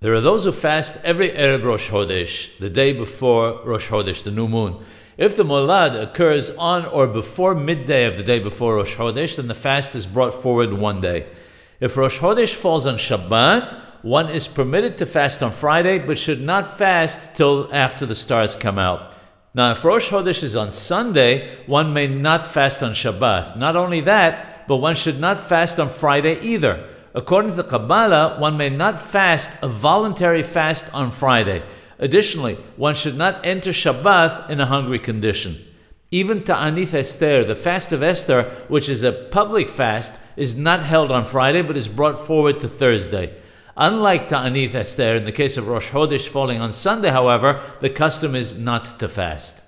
There are those who fast every Erev Rosh Chodesh, the day before Rosh Chodesh, the new moon. If the Molad occurs on or before midday of the day before Rosh Chodesh, then the fast is brought forward one day. If Rosh Chodesh falls on Shabbat, one is permitted to fast on Friday, but should not fast till after the stars come out. Now, if Rosh Chodesh is on Sunday, one may not fast on Shabbat. Not only that, but one should not fast on Friday either. According to the Kabbalah, one may not fast a voluntary fast on Friday. Additionally, one should not enter Shabbat in a hungry condition. Even Ta'anith Esther, the fast of Esther, which is a public fast, is not held on Friday but is brought forward to Thursday. Unlike Ta'anith Esther, in the case of Rosh Chodesh falling on Sunday, however, the custom is not to fast.